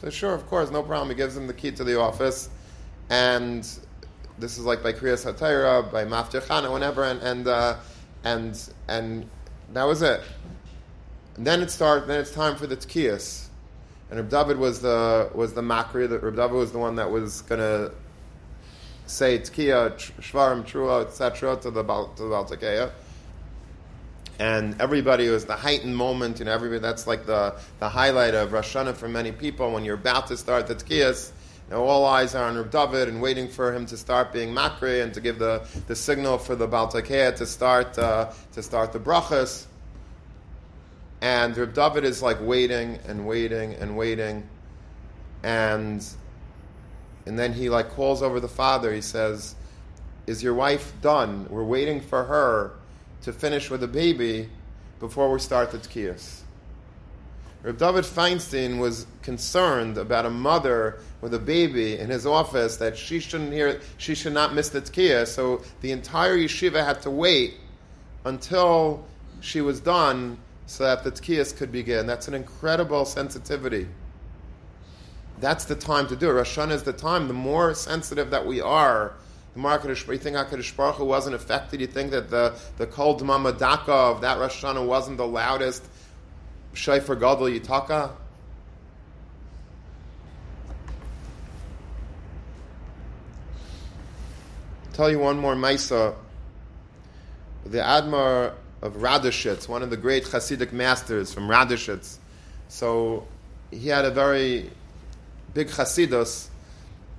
So sure, of course, no problem. He gives him the key to the office, and this is like by Kriyas HaTorah, by Maftir Chana, whenever, and and uh, and and that was it. And then it started. Then it's time for the tkiyas, and Reb David was the was the makri. That Reb David was the one that was gonna say tkiya, shvarim, trua, etc. to the to the Baltakeya. And everybody was the heightened moment, you know, everybody, that's like the, the highlight of Rosh Hashanah for many people when you're about to start the tkiyas know, all eyes are on Reb David and waiting for him to start being makri and to give the, the signal for the Baltakea to start uh, to start the brachas. And Reb David is like waiting and waiting and waiting, and and then he like calls over the father. He says, "Is your wife done? We're waiting for her to finish with the baby before we start the tkiyas." Reb David Feinstein was concerned about a mother with a baby in his office that she shouldn't hear, she should not miss the tkiyah. So the entire yeshiva had to wait until she was done so that the tkiyas could begin. That's an incredible sensitivity. That's the time to do it. Rosh Hashanah is the time. The more sensitive that we are, the more HaKadosh, you think HaKadosh Baruch Hu wasn't affected? You think that the, the Kol Dmama Daka of that Rosh Hashanah wasn't the loudest Shaifer Gadol Yitaka? Tell you one more Maisa. The Admar of Radishitz, one of the great Hasidic masters from Radishitz. So he had a very big Hasidus,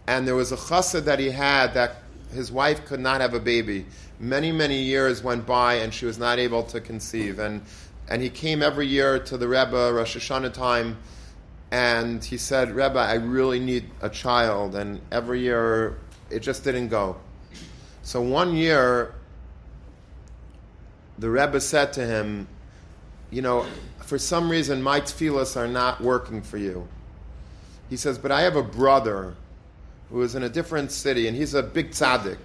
and there was a chassid that he had that his wife could not have a baby. Many, many years went by, and she was not able to conceive. And and he came every year to the Rebbe Rosh Hashanah time, and he said, Rebbe, I really need a child, and every year it just didn't go. So one year, the Rebbe said to him, you know, for some reason my tefillas are not working for you. He says, but I have a brother who is in a different city, and he's a big tzaddik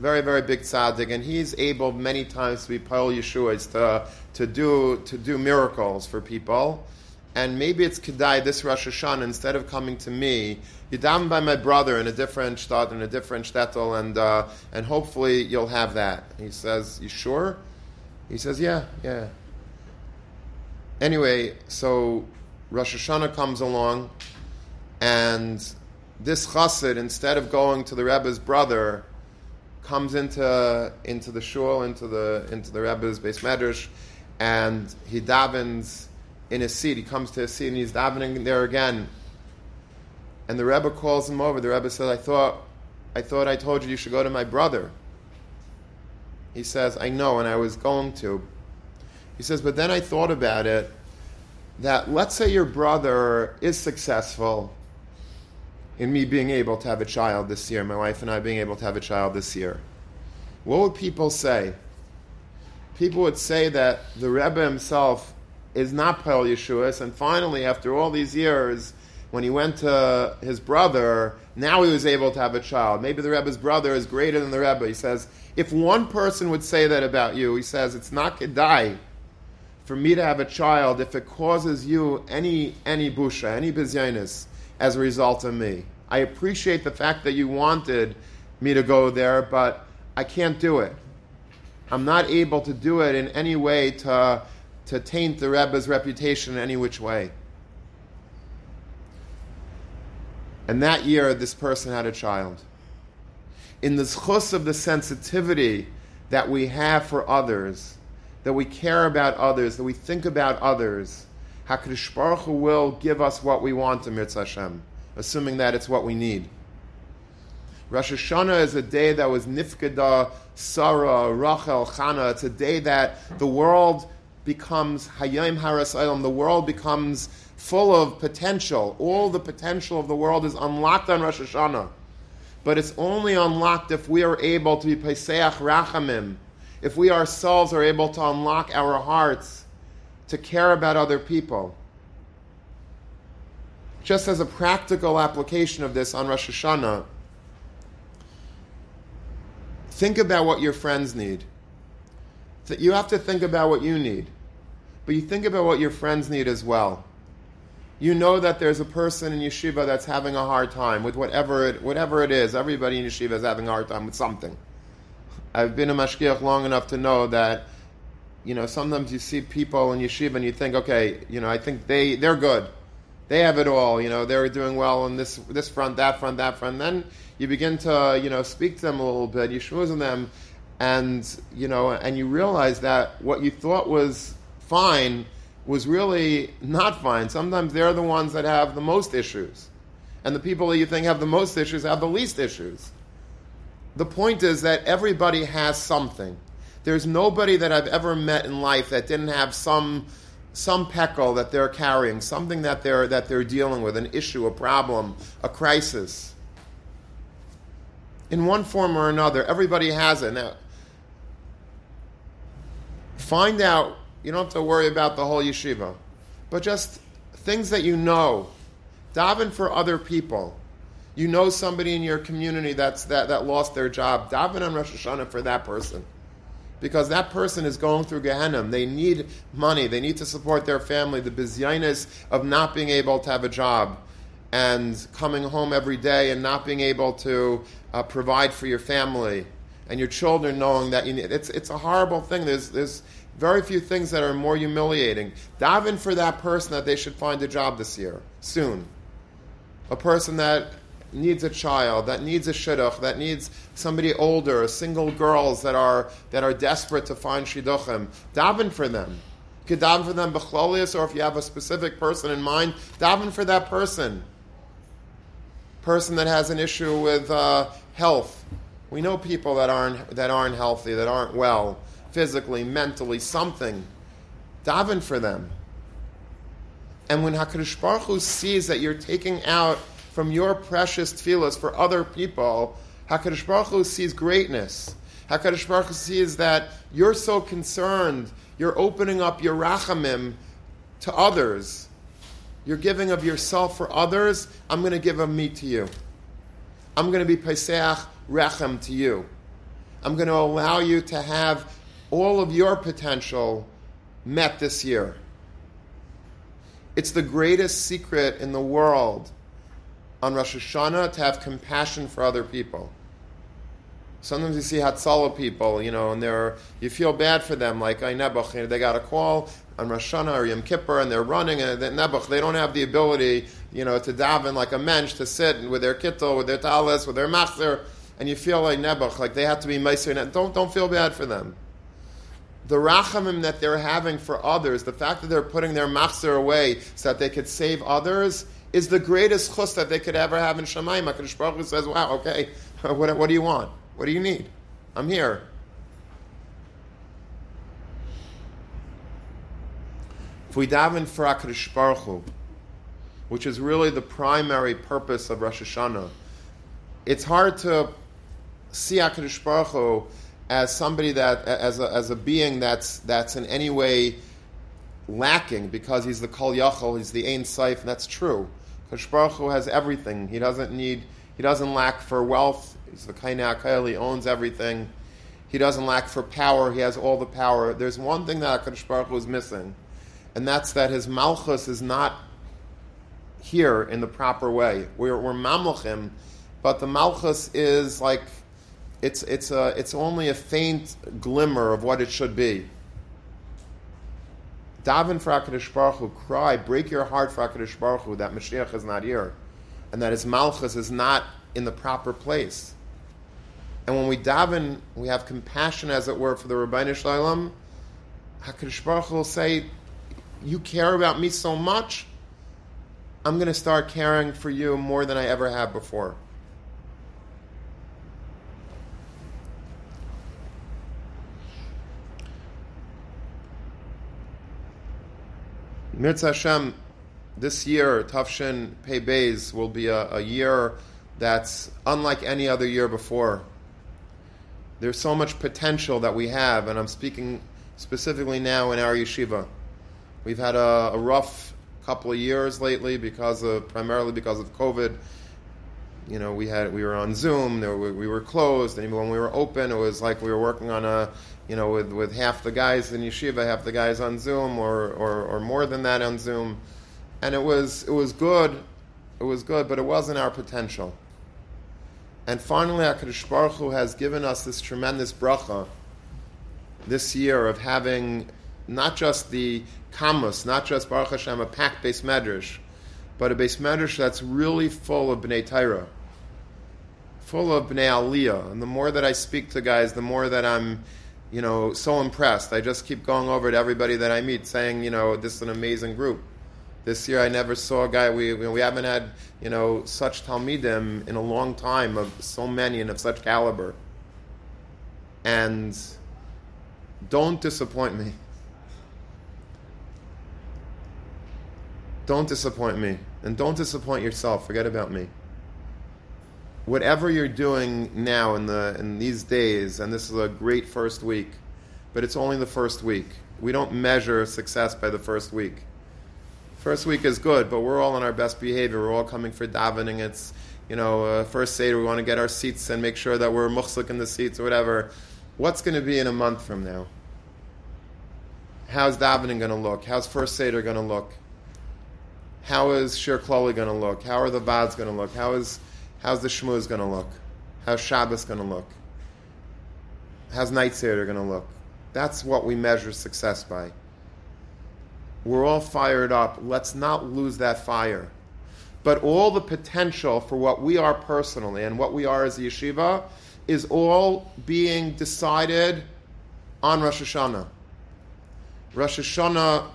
very, very big tzaddik, and he's able many times to be Poel Yeshua, to, to, do, to do miracles for people. And maybe it's Kedai this Rosh Hashanah, instead of coming to me, you're down by my brother in a different shtat, in a different shtetl, and, uh, and hopefully you'll have that. He says, You sure? He says, Yeah, yeah. Anyway, so Rosh Hashanah comes along, and this chassid, instead of going to the Rebbe's brother, comes into into the shul, into the into the Rebbe's beis medrash, and he davens in his seat. He comes to his seat and he's davening there again. And the Rebbe calls him over. The Rebbe says, "I thought, I thought I told you you should go to my brother." He says, "I know, and I was going to." He says, "But then I thought about it. That let's say your brother is successful." in me being able to have a child this year, my wife and I being able to have a child this year, what would people say? People would say that the Rebbe himself is not Poel Yeshuas, and finally, after all these years, when he went to his brother, now he was able to have a child. Maybe the Rebbe's brother is greater than the Rebbe. He says, if one person would say that about you, he says, it's not kedai for me to have a child if it causes you any any busha, any bizyanis as a result of me. I appreciate the fact that you wanted me to go there, but I can't do it. I'm not able to do it in any way to, to taint the Rebbe's reputation in any which way. And that year, this person had a child. In the schus of the sensitivity that we have for others, that we care about others, that we think about others, HaKadosh Baruch Hu will give us what we want to Mirz Hashem, assuming that it's what we need. Rosh Hashanah is a day that was Nifkada, Sarah, Rachel, Chana. It's a day that the world becomes Hayim Haras. The world becomes full of potential. All the potential of the world is unlocked on Rosh Hashanah. But it's only unlocked if we are able to be Peseach Rachamim, if we ourselves are able to unlock our hearts to care about other people. Just as a practical application of this on Rosh Hashanah, think about what your friends need. You have to think about what you need, but you think about what your friends need as well. You know that there's a person in yeshiva that's having a hard time with whatever it, whatever it is. Everybody in yeshiva is having a hard time with something. I've been a mashgiach long enough to know that, you know, sometimes you see people in yeshiva and you think, okay, you know, I think they they're good, they have it all, you know, they're doing well on this this front, that front, that front. then you begin to, you know, speak to them a little bit, you schmooze on them, and you know, and you realize that what you thought was fine was really not fine. Sometimes they're the ones that have the most issues, and the people that you think have the most issues have the least issues. The point is that everybody has something. There's nobody that I've ever met in life that didn't have some some peckle that they're carrying, something that they're that they're dealing with, an issue, a problem, a crisis. In one form or another, everybody has it. Now, find out. You don't have to worry about the whole yeshiva, but just things that you know. Daven for other people you know somebody in your community that's that, that lost their job, daven on Rosh Hashanah for that person. Because that person is going through Gehenna. They need money. They need to support their family. The bizyinus of not being able to have a job and coming home every day and not being able to uh, provide for your family and your children knowing that you need, it's, it's a horrible thing. There's, there's very few things that are more humiliating. Daven for that person that they should find a job this year, soon. A person that needs a child, that needs a shidduch, that needs somebody older, single girls that are that are desperate to find shidduchim, daven for them. You could daven for them bechlolius, or if you have a specific person in mind, daven for that person. Person that has an issue with uh, health. We know people that aren't that aren't healthy, that aren't well, physically, mentally, something. Daven for them. And when Hakadosh Baruch Hu sees that you're taking out from your precious tefillas for other people, HaKadosh Baruch Hu sees greatness. HaKadosh Baruch Hu sees that you're so concerned, you're opening up your rachamim to others. You're giving of yourself for others. I'm going to give of me to you. I'm going to be Pesach Rechem to you. I'm going to allow you to have all of your potential met this year. It's the greatest secret in the world on Rosh Hashanah to have compassion for other people. Sometimes you see Hatzalah people, you know, and they're you feel bad for them, like I Nebuch, they got a call on Rosh Hashanah or Yom Kippur, and they're running, and Nebuch, they don't have the ability, you know, to daven like a mensch, to sit with their kittel, with their talis, with their machzer, and you feel like Nebuch, like they have to be meiser. Don't don't feel bad for them. The rachamim that they're having for others, the fact that they're putting their machzer away so that they could save others, is the greatest chus that they could ever have in Shemaim. HaKadosh Baruch Hu says, wow, okay, *laughs* what, what do you want? What do you need? I'm here. If we daven for HaKadosh Baruch Hu, which is really the primary purpose of Rosh Hashanah, it's hard to see HaKadosh Baruch Hu as somebody that, as a, as a being that's, that's in any way lacking because he's the Kol Yachol, he's the Ein Saif, and that's true. Baruch Hu has everything. He doesn't need, he doesn't lack for wealth. He's the Kaina Akail, he owns everything. He doesn't lack for power. He has all the power. There's one thing that HaKadosh Baruch Hu is missing, and that's that his Malchus is not here in the proper way. We're, we're Mamluchim, but the Malchus is like, it's, it's, a, it's only a faint glimmer of what it should be daven for HaKadosh Baruch Hu, cry, break your heart for HaKadosh Baruch Hu that Mashiach is not here, and that his Malchus is not in the proper place. And when we daven, we have compassion, as it were, for the Ribbono Shel Olam. HaKadosh Baruch Hu will say, you care about me so much, I'm going to start caring for you more than I ever have before. Mirza Hashem, this year, Tav Shin Pei Beis, will be a, a, year that's unlike any other year before. There's so much potential that we have, and I'm speaking specifically now in our yeshiva. We've had a, a rough couple of years lately because of primarily because of COVID. You know, we had we were on Zoom, we were closed, and even when we were open, it was like we were working on a you know with, with half the guys in yeshiva, half the guys on Zoom, or, or, or more than that on Zoom, and it was it was good, it was good, but it wasn't our potential. And finally, HaKadosh Baruch Hu has given us this tremendous bracha this year of having not just the kamus, not just Baruch Hashem, a packed beis medrash, but a beis medrash that's really full of bnei Torah, full of bnei aliyah. And the more that I speak to guys, the more that I'm, you know, so impressed. I just keep going over to everybody that I meet, saying, you know, this is an amazing group. This year, I never saw a guy. We we haven't had you know such talmidim in a long time of so many and of such caliber. And don't disappoint me. Don't disappoint me. And don't disappoint yourself. Forget about me. Whatever you're doing now in, the, in these days, and this is a great first week, but it's only the first week. We don't measure success by the first week. First week is good, but we're all on our best behavior. We're all coming for davening. It's, you know, uh, first Seder, we want to get our seats and make sure that we're muchzik in the seats or whatever. What's going to be in a month from now? How's davening going to look? How's first Seder going to look? how is Shir going to look? How are the Vads going to look? How is how's the Shmuz going to look? How's Shabbos going to look? How's Night Seder going to look? That's what we measure success by. We're all fired up. Let's not lose that fire. But all the potential for what we are personally and what we are as a yeshiva is all being decided on Rosh Hashanah. Rosh Hashanah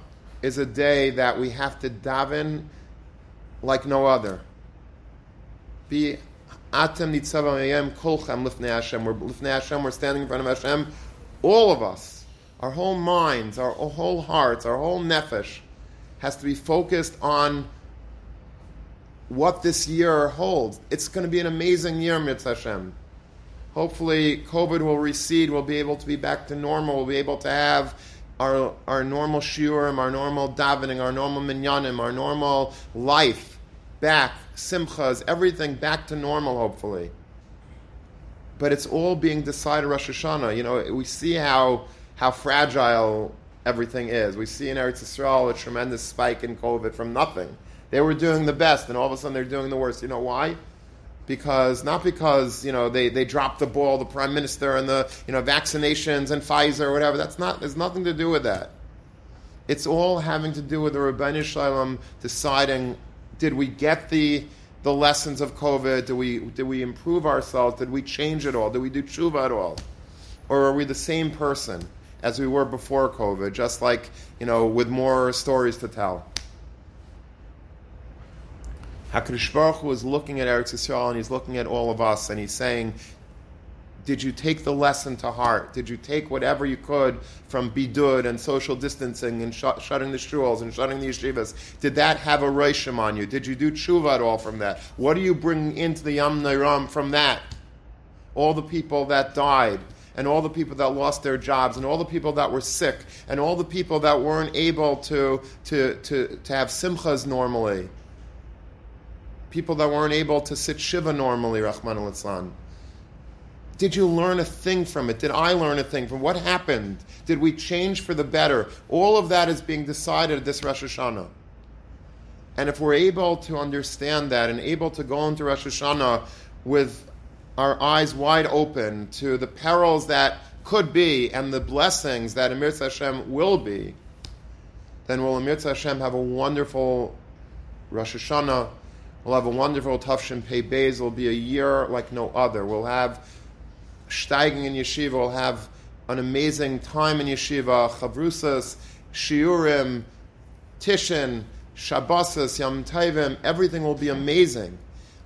is a day that we have to daven like no other. Be atem nitzavam kolchem lifnei Hashem. We're lifnei Hashem. We're standing in front of Hashem. All of us, our whole minds, our whole hearts, our whole nefesh, has to be focused on what this year holds. It's going to be an amazing year, Mitzvah Hashem. Hopefully, COVID will recede. We'll be able to be back to normal. We'll be able to have our, our normal shiurim, our normal davening, our normal minyanim, our normal life back, simchas, everything back to normal, hopefully. But it's all being decided Rosh Hashanah. You know, we see how, how fragile everything is. We see in Eretz Yisrael a tremendous spike in COVID from nothing. They were doing the best, and all of a sudden they're doing the worst. You know why? because not because you know they, they dropped the ball, the prime minister and the you know vaccinations and Pfizer or whatever. That's not. There's nothing to do with that. It's all having to do with the Ribbono Shel Olam deciding: Did we get the the lessons of COVID? Did we did we improve ourselves? Did we change at all? Did we do tshuva at all? Or are we the same person as we were before COVID? Just like you know, with more stories to tell. HaKadosh Baruch Hu is looking at Eretz Yisrael and he's looking at all of us and he's saying, did you take the lesson to heart? Did you take whatever you could from bidud and social distancing and sh- shutting the shuls and shutting the yeshivas? Did that have a reishim on you? Did you do tshuva at all from that? What do you bring into the Yam Nairam from that? All the people that died, and all the people that lost their jobs, and all the people that were sick, and all the people that weren't able to, to, to, to have simchas normally people that weren't able to sit Shiva normally, Rahman al Did you learn a thing from it? Did I learn a thing from what happened? Did we change for the better? All of that is being decided at this Rosh Hashanah. And if we're able to understand that and able to go into Rosh Hashanah with our eyes wide open to the perils that could be and the blessings that Amir Hashem will be, then will Amir Hashem have a wonderful Rosh Hashanah We'll have a wonderful Tav Shin Pei Beis. It'll be a year like no other. We'll have steiging in yeshiva. We'll have an amazing time in yeshiva. Chavrusas, Shiurim, Tishin, Shabbosas, Yom Tovim. Everything will be amazing.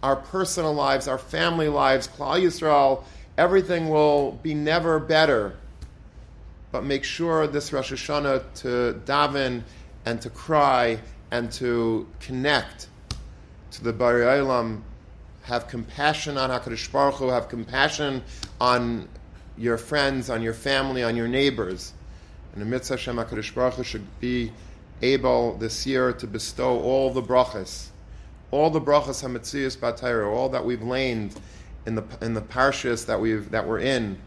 Our personal lives, our family lives, Klal Yisrael, everything will be never better. But make sure this Rosh Hashanah to daven and to cry and to connect to the Bari Olam have compassion on HaKadosh Baruch Hu, have compassion on your friends, on your family, on your neighbors. And the mitzvah Hashem HaKadosh Baruch Hu should be able this year to bestow all the brachas, all the brachas hametzias batayra, all that we've lain in the in the parshas that we've that we're in.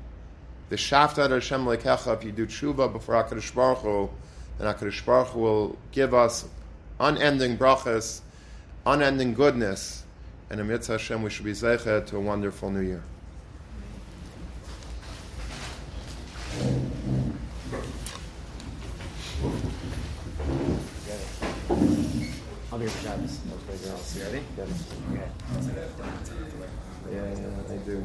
The shafta Hashem lekecha. If you do tshuva before Hakadosh Baruch Hu, then Hakadosh Baruch Hu will give us unending brachas, unending goodness, and in mitzvah Hashem we should be zeichet to a wonderful new year. I'll be your pajamas. Those girls. You ready? Yeah, yeah, I do.